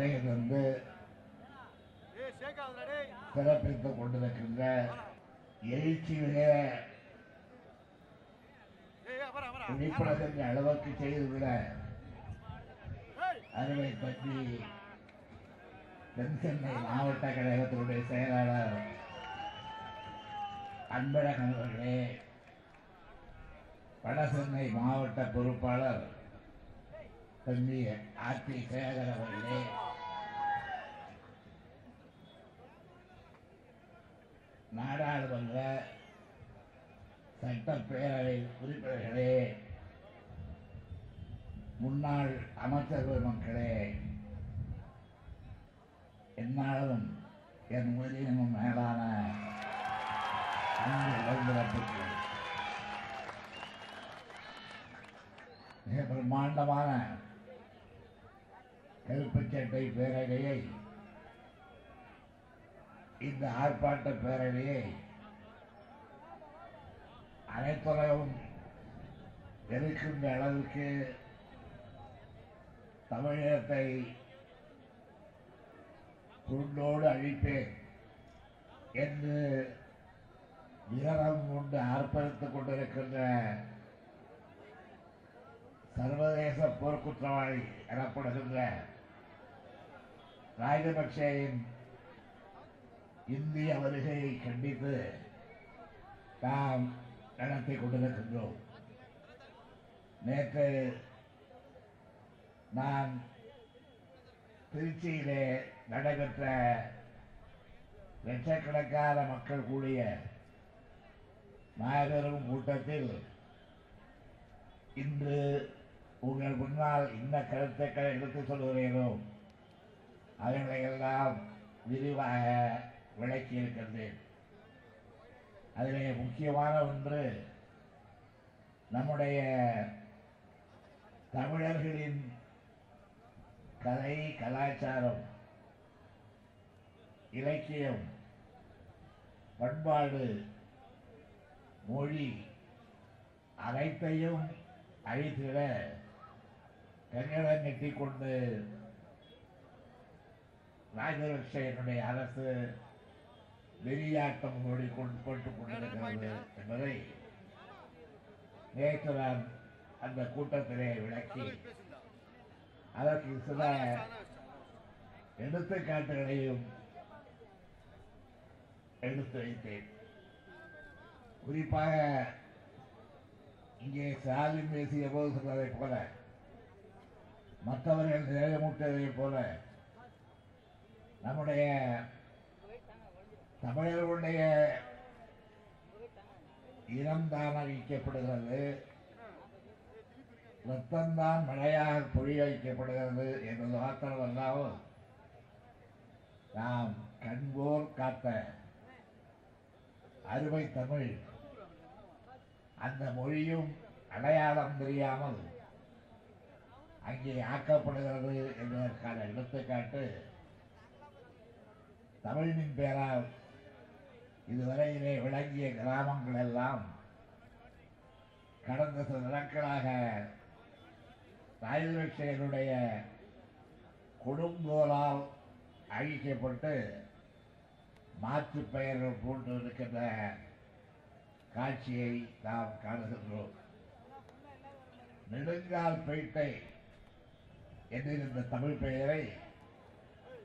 வந்து சிறப்பித்துக் கொண்டிருக்கின்ற எழுச்சியிலே விழிப்புணர்கின்ற அளவுக்கு செய்துள்ள அறுவை பற்றி தென் சென்னை மாவட்ட கழகத்தினுடைய செயலாளர் அன்பழகன் அவர்களே வட சென்னை மாவட்ட பொறுப்பாளர் தம்பி ஆர்பி சேகர் அவர்களே நாடாளுமன்ற சட்டப்பேரவை உறுப்பினர்களே முன்னாள் அமைச்சர்கள் மக்களே என்னாலும் என் உயிரினும் மேலான அன்பு மிக பிரம்மாண்டமான கருப்புச் பேரவையை இந்த ஆர்ப்பாட்ட பேரவையை அனைத்துலகம் எதிர்க்கின்ற அளவுக்கு தமிழகத்தை துண்டோடு அழிப்பேன் என்று விரதம் கொண்டு ஆர்ப்பரித்துக் கொண்டிருக்கின்ற சர்வதேச போர்க்குற்றவாளி எனப்படுகின்ற ராஜபக்சேயின் இந்திய வருகையை கண்டித்து நாம் நடத்தி கொண்டிருக்கின்றோம். நேற்று நான் திருச்சியிலே நடைபெற்ற லட்சக்கணக்கான மக்கள் கூடிய மாபெரும் கூட்டத்தில் இன்று உங்கள் முன்னால் இன்ன கருத்துக்களை எடுத்து சொல்கிறேனோ? அதனையெல்லாம் விரிவாக விளக்கி இருக்கின்றேன் அதிலே முக்கியமான ஒன்று நம்முடைய தமிழர்களின் கலை கலாச்சாரம் இலக்கியம் பண்பாடு மொழி அனைத்தையும் அழித்திட கங்கணம் கட்டிக் கொண்டு ராஜபக்சேனுடைய அரசு வெறியாட்டம் ஓடிக்கொண்டு போட்டுக் கொண்டிருக்கிறது என்பதை நேற்று நான் அந்த கூட்டத்திலே விளக்கி அதற்கு சில எடுத்துக்காட்டுகளையும் எடுத்து வைத்தேன். குறிப்பாக இங்கே ஸ்டாலின் பேசிய போது சொன்னதைப் போல மற்றவர்கள் நிலைமுட்டதைப் போல நம்முடைய தமிழர்களுடைய இனம்தான் அறிவிக்கப்படுகிறது ரத்தம்தான் மழையாக பொழிய வைக்கப்படுகிறது என்பது மாத்திரமல்லாமல் நாம் கண்போர் காத்த அருமை தமிழ். அந்த மொழியும் அடையாளம் தெரியாமல் அங்கே ஆக்கப்படுகிறது என்பதற்கான எடுத்துக்காட்டு தமிழின் பேரால் இதுவரையிலே விளங்கிய கிராமங்கள் எல்லாம் கடந்த சில நாட்களாக ராஜபக்சேனுடைய கொடுங்கோலால் அழிக்கப்பட்டு மாற்று பெயர்கள் போன்று இருக்கின்ற காட்சியை நாம் காணுகின்றோம். நெடுங்கால் பேட்டை என்றிருந்த தமிழ் பெயரை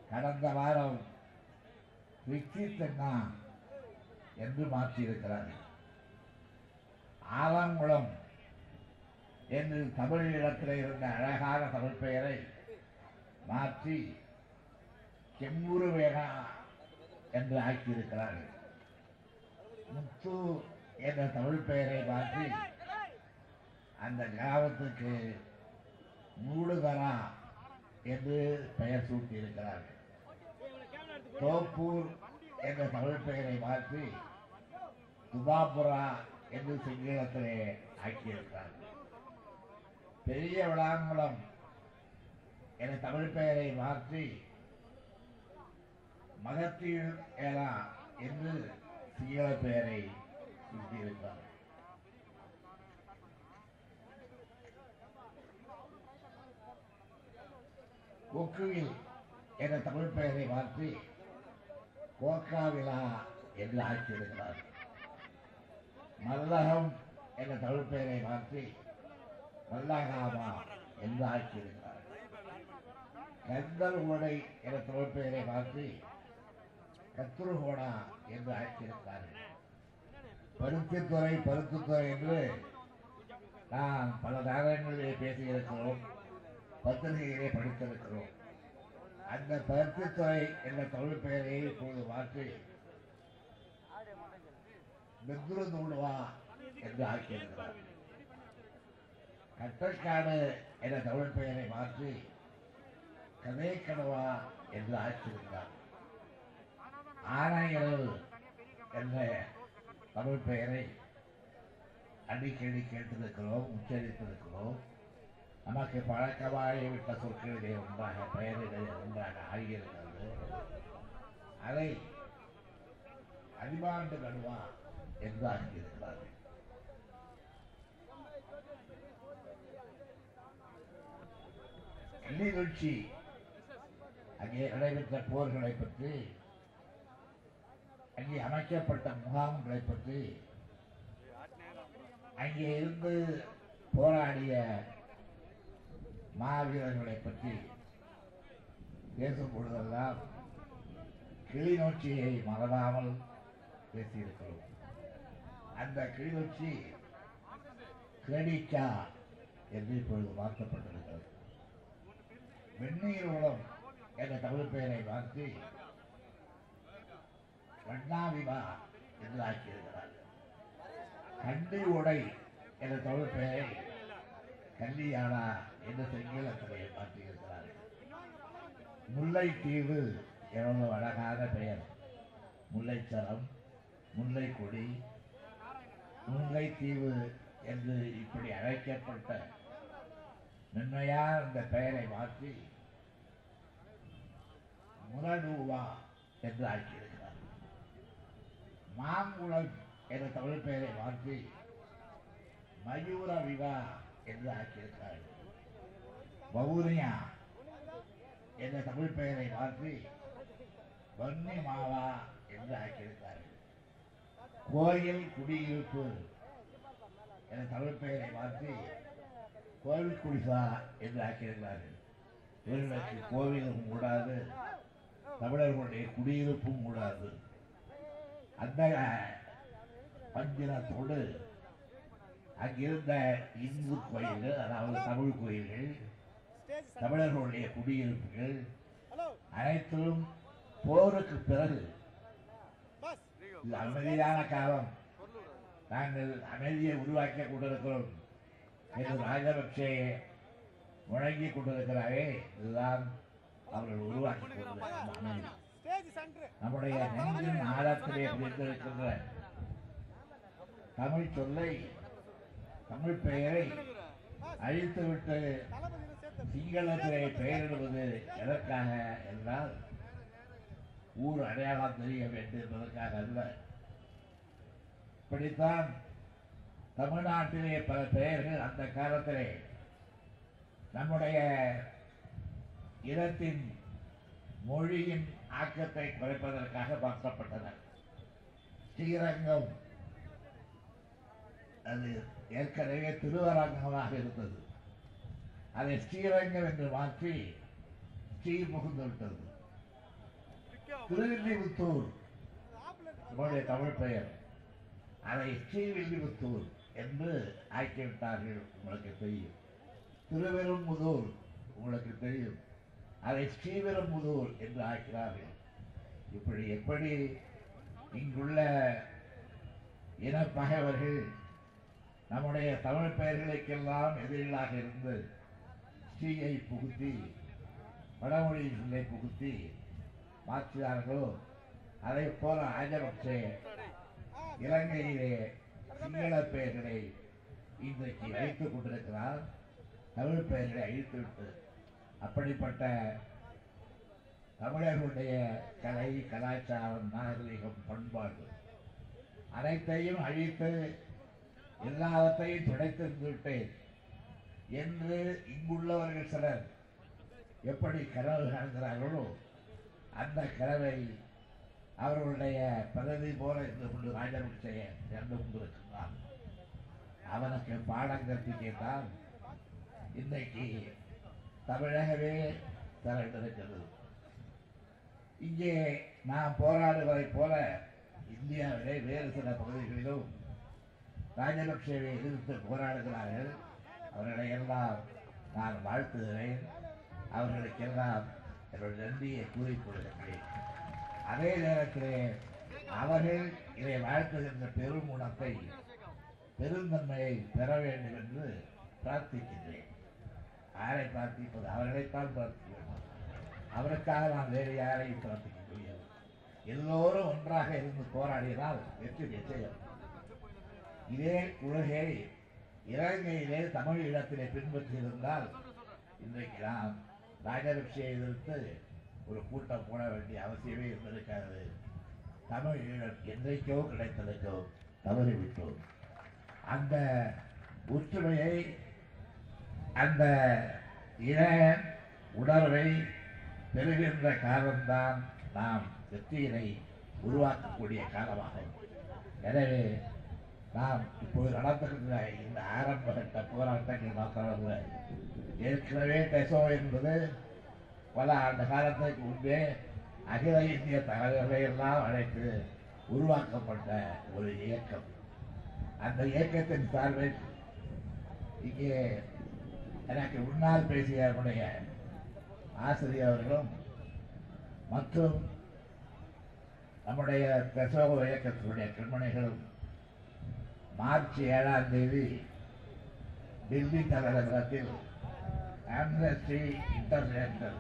கடந்த வாரம் ரிச்சி தென்னா என்று மாற்றியிருக்கிறார்கள். ஆலங்குளம் என்று தமிழ் இடத்தில் இருந்த அழகான தமிழ் பெயரை மாற்றி செம்முரு வேகா என்று ஆக்கியிருக்கிறார்கள். முத்து என்ற தமிழ் பெயரை மாற்றி அந்த கிராமத்துக்கு மூடுதரா என்று பெயர் சூட்டியிருக்கிறார்கள். தோப்பூர் என்ற தமிழ் பெயரை மாற்றி துபாபுரா என்று சிங்களத்திலே ஆக்கியிருக்கிறார்கள் பெரிய விளாங்குளம் என தமிழ் பெயரை மாற்றி மகத்தீர் ஏலா என்று சிங்கள பெயரை சூட்டியிருக்கிறார் கொக்குவில் என்ற தமிழ் பெயரை மாற்றி கோக்கா விழா என்று ஆக்கியிருக்கிறார் மல்லகம் என்ற தமிழ் பெயரை மாற்றி மல்லகாமா என்று ஆக்கியிருக்கிறார் கந்தர் உடை என்ற தமிழ் பெயரை மாற்றி கத்ருகோடா என்று ஆக்கியிருக்கிறார்கள் பருத்தித்துறை பருத்தித்துறை என்று நான் பல நேரங்களிலே பேசியிருக்கிறோம் பத்திரிகையிலே படித்திருக்கிறோம். அந்த பருத்தித்துறை என்ற தமிழ் பெயரை இப்பொழுது மாற்றி பெத்ரு நூல்வா என்று ஆக்கியிருக்கிறார். கட்டக்காடு என்ற தமிழ் பெயரை மாற்றி கதை கனவா என்று ஆக்கியிருக்கிறார். ஆனையரவு என்ற தமிழ் பெயரை அடிக்கடி கேட்டிருக்கிறோம் உச்சரித்திருக்கிறோம். நமக்கு பழக்கமாகிவிட்ட விட்ட சொற்களிலே ஒன்றாக பெயரிலே ஒன்றாக ஆகியிருக்கிறது அதை அறிவாண்டு கடுவா என்று ஆகியிருக்கிறார்கள் கிளிநொச்சி அங்கே நடைபெற்ற போர்களை பற்றி அங்கே அமைக்கப்பட்ட முகாம்களை பற்றி அங்கே இருந்து போராடிய மாவீரர்களை பற்றி பேசும் பொழுதெல்லாம் கிளிநொச்சியை மறவாமல் பேசியிருக்கிறோம். அந்த கிளிநொச்சி கிரெடிக்கா என்று இப்பொழுது மாற்றப்பட்டிருக்கிறது. வெந்நீர் உளம் என்ற தமிழ் பெயரை மாற்றி வண்ணாவிவா என்று ஆக்கியிருக்கிறார் கண்டி உடை என்ற தமிழ் பெயரை கல்லியானா என்ற செங்கிலத்திலே மாற்றியிருக்கிறார்கள். முல்லைத்தீவு எவ்வளவு அழகான பெயர். முல்லைச்சரம் முல்லைக்கொடி முல்லைத்தீவு என்று இப்படி அழைக்கப்பட்ட மென்மையான இந்த பெயரை மாற்றி முரடூவா என்று ஆக்கியிருக்கிறார். மாங்குளம் என்ற தமிழ் பெயரை மாற்றி மயூர விவா என்று ஆக்கியிருக்கிறார்கள். வவுனியா என்ற தமிழ் பெயரை மாற்றி வன்னி மாவா என்று ஆக்கியிருக்கிறார்கள். கோயில் குடியிருப்பு என தமிழ் பெயரை மாற்றி கோவில் குடிசா என்று ஆக்கியிருக்கிறார்கள். இவர்களுக்கு கோவிலும் கூடாது தமிழர்களுடைய குடியிருப்பும் கூடாது. அந்த பஞ்சினத்தோடு அங்கிருந்த இந்து கோயில்கள் அதாவது தமிழ் கோயில்கள் தமிழர்களுடைய குடியிருப்புகள் அனைத்திலும் போருக்கு பிறகு இது அமைதியான காலம். நாங்கள் அமைதியை உருவாக்கி கொண்டிருக்கிறோம் என்று ராஜபக்சே முழங்கி கொண்டிருக்கிறாரே. இதுதான் அவர்கள் உருவாக்கி கொண்டிருக்கிறார் நம்முடைய நெஞ்சின் ஆழத்திலே புரிந்திருக்கின்ற தமிழ் சொல்லை தமிழ் பெயரை அழித்துவிட்டு சிங்களத்திலே பெயரிடுவது எதற்காக என்றால் ஊர் அடையாளம் தெரிய வேண்டும் என்பதற்காக அல்ல. இப்படித்தான் தமிழ்நாட்டிலே பல பெயர்கள் அந்த காலத்திலே நம்முடைய இனத்தின் மொழியின் ஆக்கத்தை குறைப்பதற்காக மாற்றப்பட்டன ஸ்ரீரங்கம் அது ஏற்கனவே திருவரங்கமாக இருந்தது. அதை ஸ்ரீரங்கம் என்று மாற்றி ஸ்ரீ புகுந்து விட்டது. திருவில்லிபுத்தூர். நம்முடைய தமிழ் பெயர். அதை ஸ்ரீவில்லிபுத்தூர் என்று ஆக்கிவிட்டார்கள் உங்களுக்கு தெரியும். திருவெரும்புதூர். உங்களுக்கு தெரியும். அதை ஸ்ரீவெரும்புதூர் என்று ஆக்கிறார்கள் இப்படி எப்படி இங்குள்ள இனப்பகைவர்கள் நம்முடைய தமிழ் பெயர்களுக்கெல்லாம் எதிரிகளாக இருந்து ஸ்ரீயை புகுத்தி வடமொழி புகுத்தி மாற்றினார்களோ அதை போல ராஜபக்சே இலங்கையிலே சிங்கள பெயர்களை இன்றைக்கு வைத்துக் கொண்டிருக்கிறார். தமிழ் பெயர்களை அழித்துவிட்டு அப்படிப்பட்ட தமிழர்களுடைய கலை கலாச்சாரம் நாகரிகம் பண்பாடு அனைத்தையும் அழித்து எல்லாவற்றையும் துடைத்திருந்து விட்டேன் என்று இங்குள்ளவர்கள் சிலர் எப்படி கனவு காண்கிறார்களோ அந்த கனவை அவர்களுடைய பதவி போல இருந்து கொண்டு ராஜபக்சே சேர்ந்து கொண்டிருக்கிறான் அவனுக்கு பாடம் கற்பிக்கத்தான் இன்னைக்கு தமிழகமே திரண்டிருக்கிறது. இங்கே நாம் போராடுவதைப் போல இந்தியாவிலே வேறு சில பகுதிகளிலும் ராஜபக்சேவை எதிர்த்து போராடுகிறார்கள். அவர்களை எல்லாம் நான் வாழ்த்துகிறேன். அவர்களுக்கெல்லாம் என்னுடைய நன்றியை கூறிக்கொள்கிறேன் அதே நேரத்திலே அவர்கள் இதை வாழ்த்துகின்ற பெரும் உணத்தை பெருந்தன்மையை பெற வேண்டும் என்று பிரார்த்திக்கின்றேன். யாரை பிரார்த்திப்பது? அவர்களைத்தான் பிரார்த்திக்க வேண்டும் அவருக்காக நான் வேறு யாரையும் பிரார்த்திக்க முடியாது எல்லோரும் ஒன்றாக இருந்து போராடினால் வெற்றி நிச்சயம். இதே உலகை இலங்கையிலே தமிழ் இடத்திலே பின்பற்றியிருந்தால் இன்றைக்கு நாம் ராஜபக்சே எதிர்த்து ஒரு கூட்டம் போட வேண்டிய அவசியமே இருந்திருக்காது. தமிழ் ஈழம் என்றைக்கோ கிடைத்ததற்கோ தவறிவிட்டோம் அந்த ஒற்றுமையை அந்த இன உணர்வை பெறுகின்ற காலம்தான் நாம் வெற்றியினை உருவாக்கக்கூடிய காலமாகும். எனவே நாம் இப்போது நடந்திருக்கிற இந்த ஆரம்ப கட்ட போராட்டங்கள் மாத்திரமல்ல ஏற்கனவே டெசோ என்பது பல ஆண்டு காலத்திற்கு முன்பே அகில இந்திய தலைவர்களை எல்லாம் அழைத்து உருவாக்கப்பட்ட ஒரு இயக்கம். அந்த இயக்கத்தின் சார்பில் இங்கே எனக்கு முன்னால் பேசிய என்னுடைய ஆசிரியர் அவர்களும் மற்றும் நம்முடைய பெசோக இயக்கத்தினுடைய கண்மணிகளும் மார்ச் ஏழாம் தேதி டெல்லி தலைநகரத்தில் ஆம்னஸ்டி இன்டர்நேஷனல்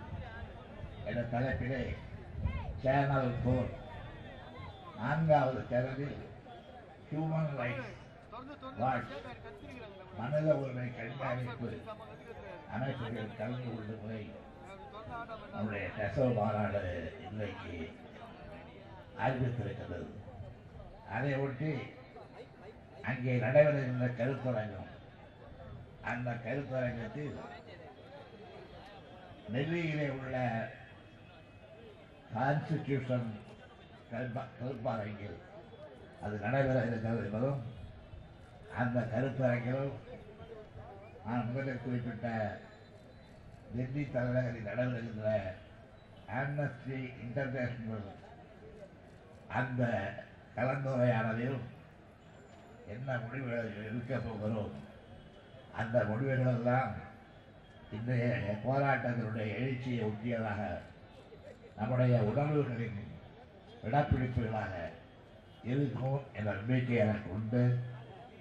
என்ற தலைப்பிலே சேனல் போர் நான்காவது சேனலில் ஹியூமன் ரைட்ஸ் வாட்ச் மனித உரிமை கண்காணிப்பு அமைப்புகள் கலந்து கொண்டு கொள்ளுவதை நம்முடைய நெசவு மாநாடு இன்றைக்கு அறிவித்திருக்கிறது. அதை ஒட்டி அங்கே நடைபெறுகின்ற கருத்தரங்கம். அந்த கருத்தரங்கத்தில் டெல்லியிலே உள்ள கான்ஸ்டிடியூஷன் கருப்பாரங்கில் அது நடைபெற இருக்கிறது என்பதும் அந்த கருத்தரங்கில் நான் முதலில் குறிப்பிட்ட டெல்லி தலைநகரில் நடைபெறுகின்ற ஆம்னஸ்டி இன்டர்நேஷனல் அந்த கலந்துரையாடலில் என்ன முடிவுகள் இருக்க போகிறோம் அந்த முடிவுகளெல்லாம் இன்றைய போராட்டத்தினுடைய எழுச்சியை ஒட்டியதாக நம்முடைய உணர்வுகளின் விடப்பிடிப்புகளாக இருக்கும் என்ற நம்பிக்கை எனக்கு உண்டு.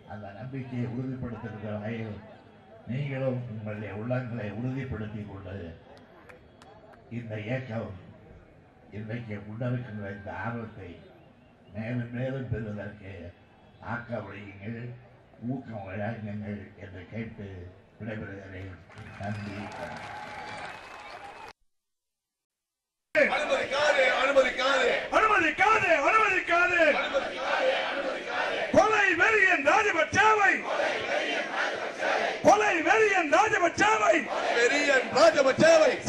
அந்த நம்பிக்கையை உறுதிப்படுத்துகின்ற வகையில் நீங்களும் உங்களுடைய உள்ளங்களை உறுதிப்படுத்திக் கொண்டு இந்த இயக்கம் இன்றைக்கு முன்னெடுக்கின்ற இந்த ஆர்வத்தை மேலும் மேலும் பெறுவதற்கு ஆக்க வழியுங்கள் ஊக்கம் வழங்குங்கள் என்று கேட்டு விடைபெறுகிறேன். நன்றி. அனுமதிக்காதே அனுமதிக்காதே. அனுமதிக்காதே அனுமதிக்காதே. கொலை வெறியன் ராஜபட்சாவை கொலை வெறியன் ராஜபட்சாவை வெறியன் ராஜபச்சேவை